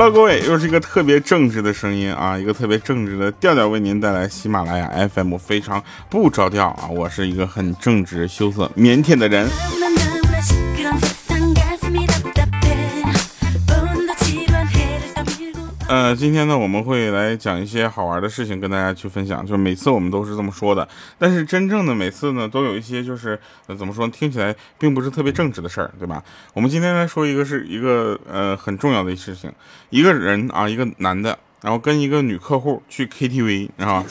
哈，Hello，各位，又是一个特别正直的声音啊，一个特别正直的调调为您带来喜马拉雅 FM，非常不着调啊，我是一个很正直、羞涩、腼腆的人。呃，今天呢，我们会来讲一些好玩的事情跟大家去分享。就是每次我们都是这么说的，但是真正的每次呢，都有一些就是怎么说，听起来并不是特别正直的事儿，对吧？我们今天来说一个是一个呃很重要的事情，一个人啊，一个男的，然后跟一个女客户去 KTV 啊。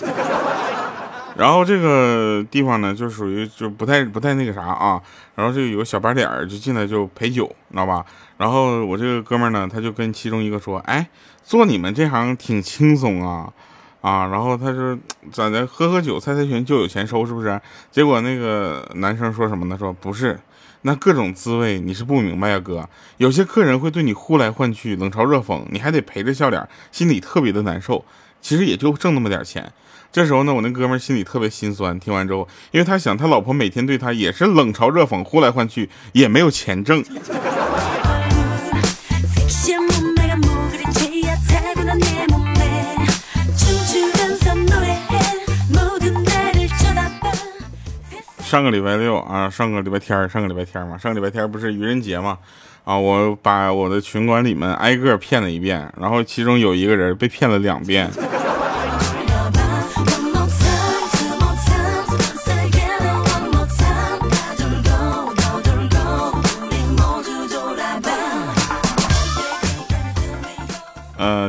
然后这个地方呢，就属于就不太不太那个啥啊。然后这个有个小白脸儿就进来就陪酒，知道吧？然后我这个哥们儿呢，他就跟其中一个说：“哎，做你们这行挺轻松啊，啊。”然后他说：“咋的？喝喝酒、猜猜拳就有钱收，是不是？”结果那个男生说什么呢？说不是，那各种滋味你是不明白呀，哥。有些客人会对你呼来唤去、冷嘲热讽，你还得陪着笑脸，心里特别的难受。其实也就挣那么点钱。这时候呢，我那哥们心里特别心酸。听完之后，因为他想他老婆每天对他也是冷嘲热讽、呼来唤去，也没有钱挣。上个礼拜六啊，上个礼拜天上个礼拜天嘛，上个礼拜天不是愚人节嘛，啊，我把我的群管理们挨个骗了一遍，然后其中有一个人被骗了两遍。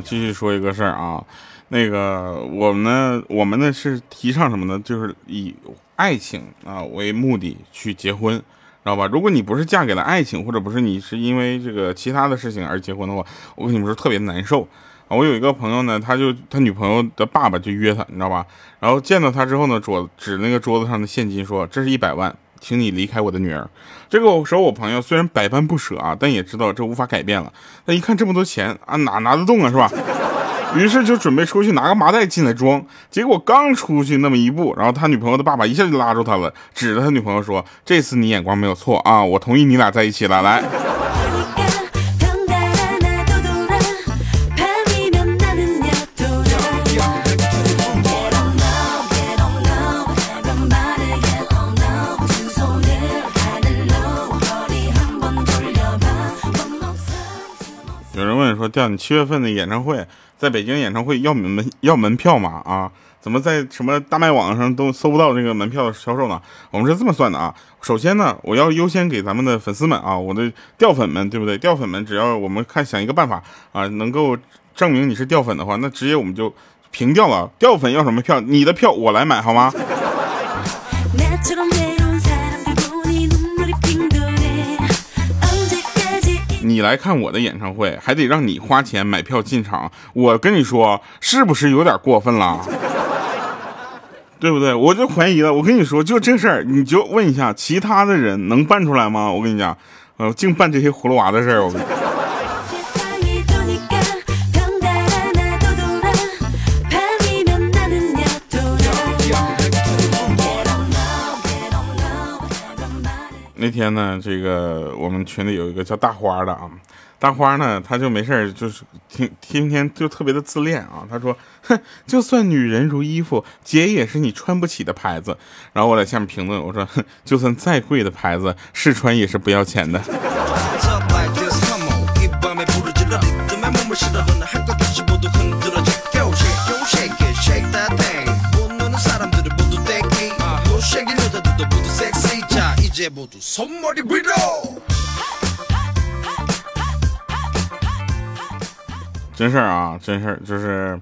继续说一个事儿啊，那个我们呢，我们呢是提倡什么呢？就是以爱情啊为目的去结婚，知道吧？如果你不是嫁给了爱情，或者不是你是因为这个其他的事情而结婚的话，我跟你们说特别难受啊。我有一个朋友呢，他就他女朋友的爸爸就约他，你知道吧？然后见到他之后呢，桌指那个桌子上的现金说：“这是一百万。”请你离开我的女儿。这个时候，我朋友虽然百般不舍啊，但也知道这无法改变了。那一看这么多钱啊，哪拿得动啊，是吧？于是就准备出去拿个麻袋进来装。结果刚出去那么一步，然后他女朋友的爸爸一下就拉住他了，指着他女朋友说：“这次你眼光没有错啊，我同意你俩在一起了。”来。说调你七月份的演唱会，在北京演唱会要门要门票吗？啊，怎么在什么大麦网上都搜不到这个门票的销售呢？我们是这么算的啊，首先呢，我要优先给咱们的粉丝们啊，我的掉粉们，对不对？掉粉们，只要我们看想一个办法啊，能够证明你是掉粉的话，那直接我们就平掉了。掉粉要什么票？你的票我来买好吗？你来看我的演唱会，还得让你花钱买票进场，我跟你说，是不是有点过分了？对不对？我就怀疑了。我跟你说，就这事儿，你就问一下其他的人能办出来吗？我跟你讲，呃，净办这些葫芦娃的事儿。我。那天呢，这个我们群里有一个叫大花的啊，大花呢，他就没事儿就是天天天就特别的自恋啊。他说，哼，就算女人如衣服，姐也是你穿不起的牌子。然后我在下面评论，我说，哼，就算再贵的牌子，试穿也是不要钱的。真事儿啊，真事儿，就是，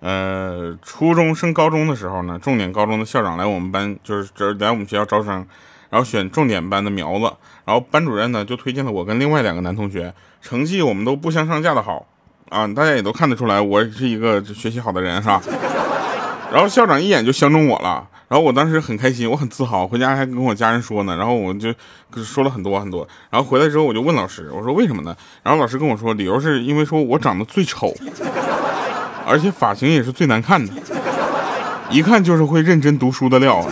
呃，初中升高中的时候呢，重点高中的校长来我们班，就是这来我们学校招生，然后选重点班的苗子，然后班主任呢就推荐了我跟另外两个男同学，成绩我们都不相上下的好，啊，大家也都看得出来，我是一个学习好的人，是吧？然后校长一眼就相中我了。然后我当时很开心，我很自豪，回家还跟我家人说呢。然后我就说了很多很多。然后回来之后，我就问老师，我说为什么呢？然后老师跟我说，理由是因为说我长得最丑，而且发型也是最难看的，一看就是会认真读书的料。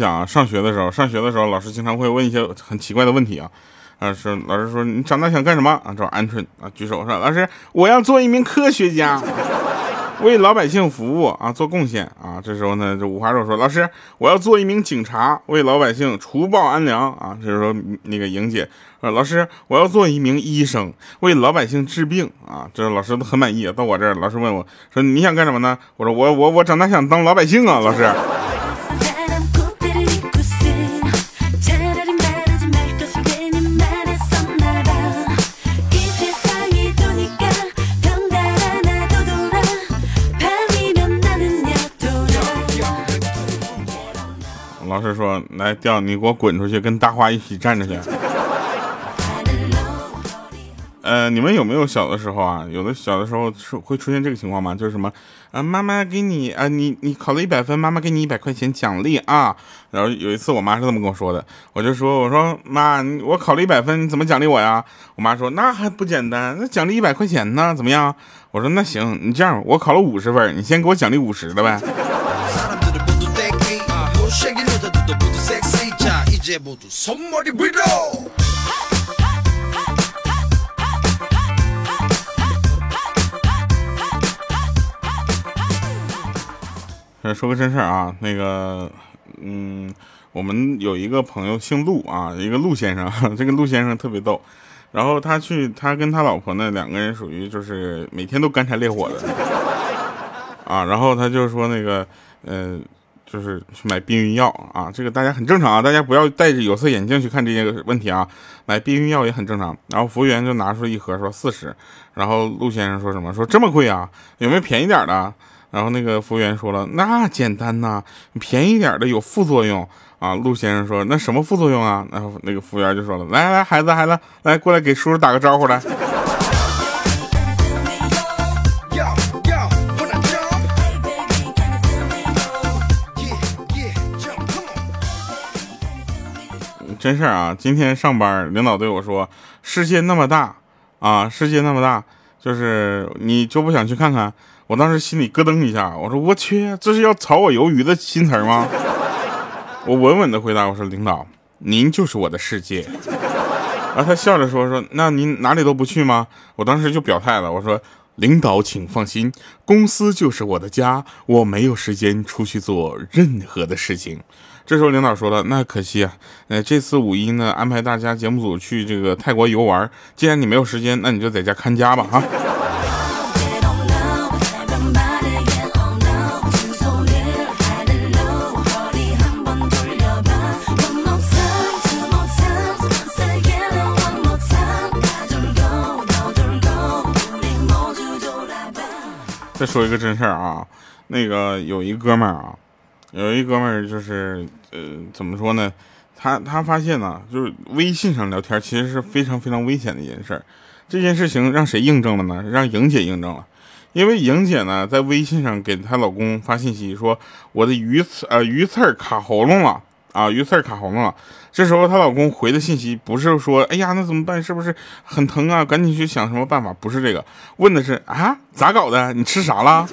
讲上学的时候，上学的时候老师经常会问一些很奇怪的问题啊。啊，说老师说你长大想干什么啊？找鹌鹑啊，举手说老师我要做一名科学家，为老百姓服务啊，做贡献啊。这时候呢，这五花肉说老师我要做一名警察，为老百姓除暴安良啊。这时候那个莹姐说老师我要做一名医生，为老百姓治病啊。这老师都很满意。到我这儿，老师问我说你想干什么呢？我说我我我长大想当老百姓啊，老师。老师说：“来，调你给我滚出去，跟大花一起站着去。”呃，你们有没有小的时候啊？有的小的时候是会出现这个情况吗？就是什么啊，妈妈给你啊，你你考了一百分，妈妈给你一百块钱奖励啊。然后有一次我妈是这么跟我说的，我就说：“我说妈，我考了一百分，你怎么奖励我呀？”我妈说：“那还不简单，那奖励一百块钱呢，怎么样？”我说：“那行，你这样，我考了五十分，你先给我奖励五十的呗。”说个真事儿啊，那个，嗯，我们有一个朋友姓陆啊，一个陆先生，这个陆先生特别逗，然后他去，他跟他老婆呢，两个人属于就是每天都干柴烈火的，啊，然后他就说那个，呃。就是去买避孕药啊，这个大家很正常啊，大家不要戴着有色眼镜去看这些问题啊。买避孕药也很正常。然后服务员就拿出一盒，说四十。然后陆先生说什么？说这么贵啊？有没有便宜点的？然后那个服务员说了，那简单呐，便宜点的有副作用啊。陆先生说，那什么副作用啊？然后那个服务员就说了，来来，孩子孩子，来过来给叔叔打个招呼来。真事儿啊！今天上班，领导对我说：“世界那么大啊，世界那么大，就是你就不想去看看？”我当时心里咯噔一下，我说：“我去，这是要炒我鱿鱼的新词吗？”我稳稳的回答：“我说领导，您就是我的世界。”然后他笑着说：“说那您哪里都不去吗？”我当时就表态了，我说：“领导请放心，公司就是我的家，我没有时间出去做任何的事情。”这时候领导说了：“那可惜啊，呃，这次五一呢，安排大家节目组去这个泰国游玩。既然你没有时间，那你就在家看家吧，哈。”再说一个真事儿啊，那个有一哥们儿啊。有一哥们儿就是，呃，怎么说呢？他他发现呢，就是微信上聊天其实是非常非常危险的一件事儿。这件事情让谁印证了呢？让莹姐印证了。因为莹姐呢，在微信上给她老公发信息说：“我的鱼刺呃鱼刺儿卡喉咙了啊，鱼刺儿卡喉咙了。”这时候她老公回的信息不是说：“哎呀，那怎么办？是不是很疼啊？赶紧去想什么办法？”不是这个，问的是：“啊，咋搞的？你吃啥了？”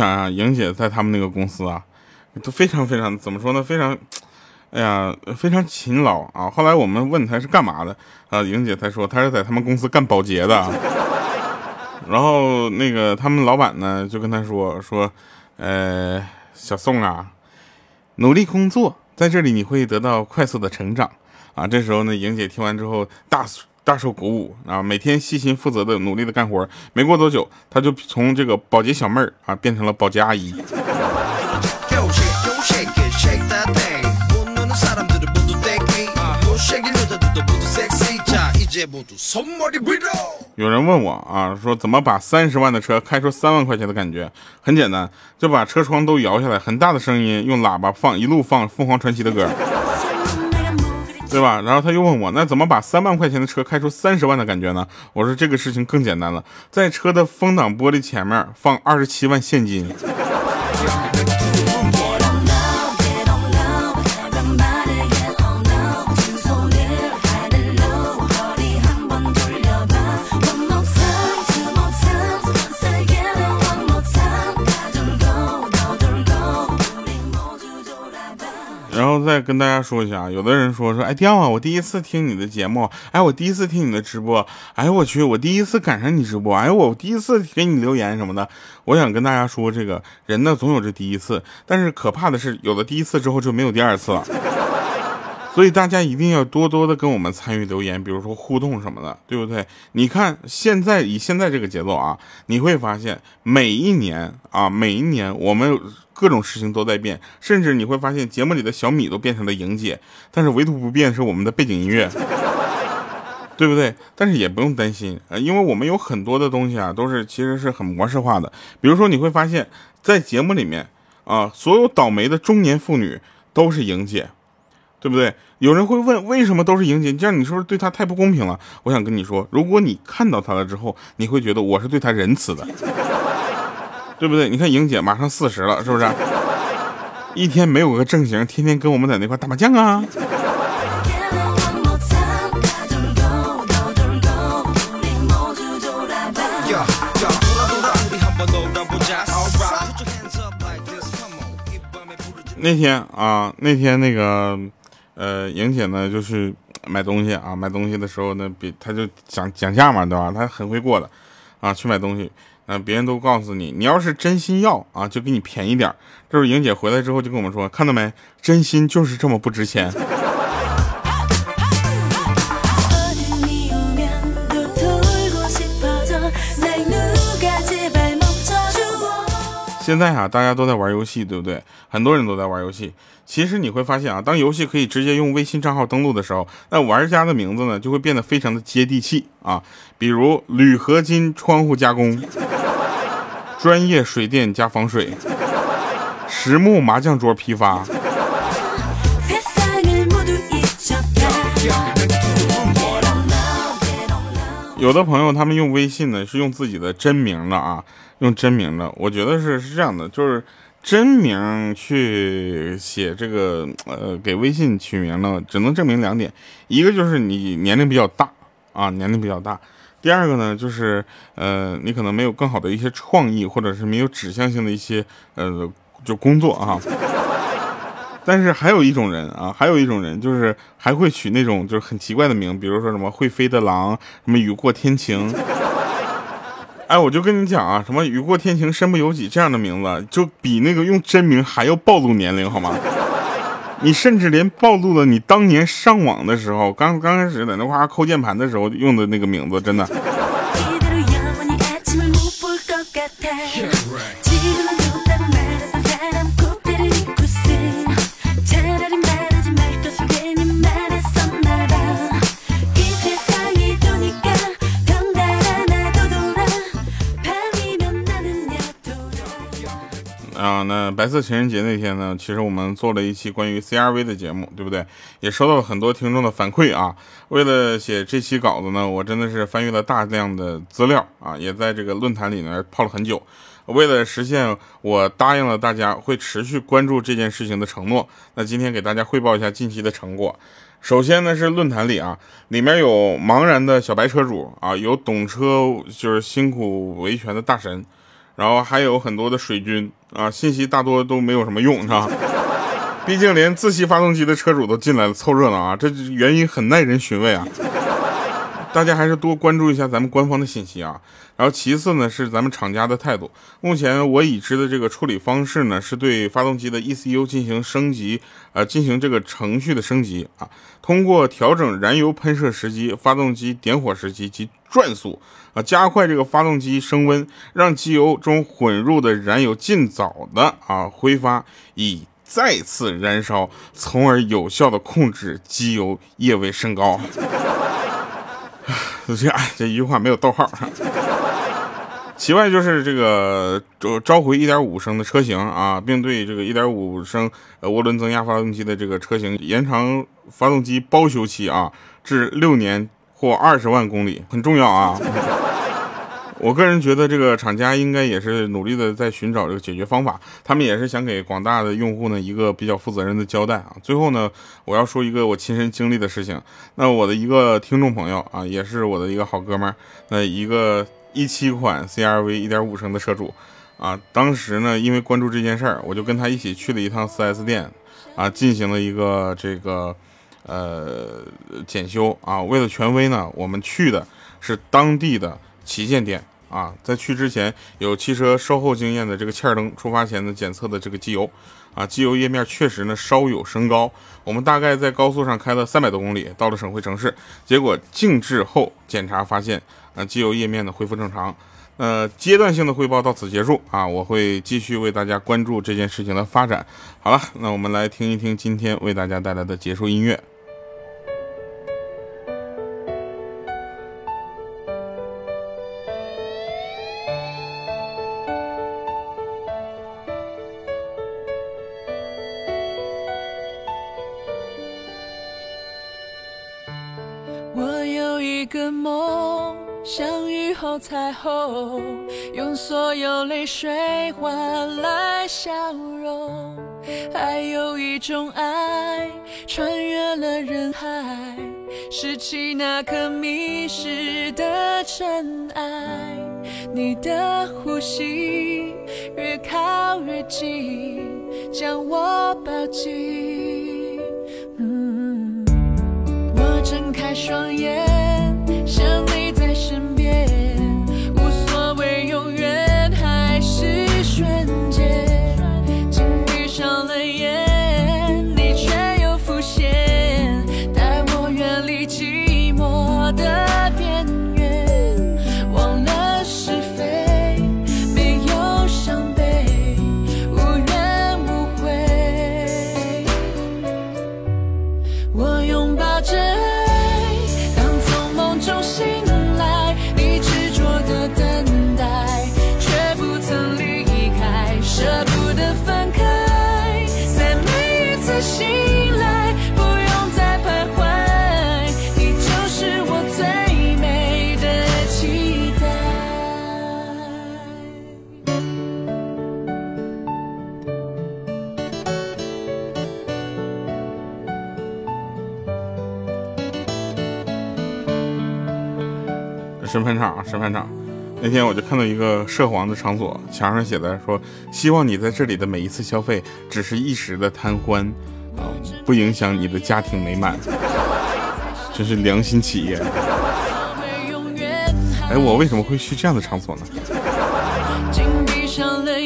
想啊，莹姐在他们那个公司啊，都非常非常怎么说呢？非常，哎呀，非常勤劳啊。后来我们问她是干嘛的啊，莹姐才说她是在他们公司干保洁的。然后那个他们老板呢就跟她说说，呃，小宋啊，努力工作，在这里你会得到快速的成长啊。这时候呢，莹姐听完之后大。大受鼓舞啊！每天细心负责的努力的干活，没过多久，他就从这个保洁小妹儿啊变成了保洁阿姨。有人问我啊，说怎么把三十万的车开出三万块钱的感觉？很简单，就把车窗都摇下来，很大的声音，用喇叭放，一路放凤凰传奇的歌。对吧？然后他又问我，那怎么把三万块钱的车开出三十万的感觉呢？我说这个事情更简单了，在车的风挡玻璃前面放二十七万现金。跟大家说一下啊，有的人说说，哎，掉啊，我第一次听你的节目，哎，我第一次听你的直播，哎，我去，我第一次赶上你直播，哎，我第一次给你留言什么的。我想跟大家说，这个人呢，总有这第一次，但是可怕的是，有了第一次之后就没有第二次了。所以大家一定要多多的跟我们参与留言，比如说互动什么的，对不对？你看现在以现在这个节奏啊，你会发现每一年啊，每一年我们各种事情都在变，甚至你会发现节目里的小米都变成了莹姐，但是唯独不变是我们的背景音乐，对不对？但是也不用担心啊，因为我们有很多的东西啊，都是其实是很模式化的。比如说你会发现在节目里面啊，所有倒霉的中年妇女都是莹姐。对不对？有人会问，为什么都是莹姐？这样你是不是对她太不公平了？我想跟你说，如果你看到她了之后，你会觉得我是对她仁慈的，对不对？你看莹姐马上四十了，是不是？一天没有个正形，天天跟我们在那块打麻将啊。那天啊，那天那个。呃，莹姐呢，就是买东西啊，买东西的时候呢，比她就讲讲价嘛，对吧？她很会过的，啊，去买东西，嗯，别人都告诉你，你要是真心要啊，就给你便宜点。这时候莹姐回来之后就跟我们说，看到没，真心就是这么不值钱。现在啊，大家都在玩游戏，对不对？很多人都在玩游戏。其实你会发现啊，当游戏可以直接用微信账号登录的时候，那玩家的名字呢就会变得非常的接地气啊。比如铝合金窗户加工、专业水电加防水、实木麻将桌批发。有的朋友他们用微信呢是用自己的真名的啊。用真名的，我觉得是是这样的，就是真名去写这个，呃，给微信取名呢，只能证明两点，一个就是你年龄比较大啊，年龄比较大；第二个呢，就是呃，你可能没有更好的一些创意，或者是没有指向性的一些呃，就工作啊。但是还有一种人啊，还有一种人就是还会取那种就是很奇怪的名，比如说什么会飞的狼，什么雨过天晴。哎，我就跟你讲啊，什么雨过天晴，身不由己这样的名字，就比那个用真名还要暴露年龄，好吗？你甚至连暴露了你当年上网的时候，刚刚开始在那块抠键盘的时候用的那个名字，真的。啊，那白色情人节那天呢，其实我们做了一期关于 CRV 的节目，对不对？也收到了很多听众的反馈啊。为了写这期稿子呢，我真的是翻阅了大量的资料啊，也在这个论坛里呢泡了很久。为了实现我答应了大家会持续关注这件事情的承诺，那今天给大家汇报一下近期的成果。首先呢是论坛里啊，里面有茫然的小白车主啊，有懂车就是辛苦维权的大神。然后还有很多的水军啊，信息大多都没有什么用，是吧？毕竟连自吸发动机的车主都进来了凑热闹啊，这原因很耐人寻味啊。大家还是多关注一下咱们官方的信息啊。然后其次呢是咱们厂家的态度。目前我已知的这个处理方式呢，是对发动机的 ECU 进行升级，呃，进行这个程序的升级啊。通过调整燃油喷射时机、发动机点火时机及转速。啊，加快这个发动机升温，让机油中混入的燃油尽早的啊挥发，以再次燃烧，从而有效的控制机油液位升高。就这样这一句话没有逗号。其外就是这个召召回1.5升的车型啊，并对这个1.5升呃涡轮增压发动机的这个车型延长发动机包修期啊至六年。或二十万公里很重要啊！我个人觉得这个厂家应该也是努力的在寻找这个解决方法，他们也是想给广大的用户呢一个比较负责任的交代啊。最后呢，我要说一个我亲身经历的事情。那我的一个听众朋友啊，也是我的一个好哥们儿，那一个一七款 CRV 一点五升的车主啊，当时呢，因为关注这件事儿，我就跟他一起去了一趟 4S 店啊，进行了一个这个呃检修啊。为了权威呢，我们去的是当地的旗舰店啊。在去之前，有汽车售后经验的这个切尔登出发前的检测的这个机油啊，机油液面确实呢稍有升高。我们大概在高速上开了三百多公里，到了省会城市，结果静置后检查发现。啊，机油液面的恢复正常，呃，阶段性的汇报到此结束啊，我会继续为大家关注这件事情的发展。好了，那我们来听一听今天为大家带来的结束音乐。用所有泪水换来笑容。还有一种爱，穿越了人海，拾起那颗迷失的尘埃。你的呼吸越靠越近，将我抱紧。我睁开双眼，想你在。身边审判长，审判长。那天我就看到一个涉黄的场所，墙上写的说：“希望你在这里的每一次消费只是一时的贪欢，啊，不影响你的家庭美满。”真是良心企业。哎，我为什么会去这样的场所呢？紧闭上了眼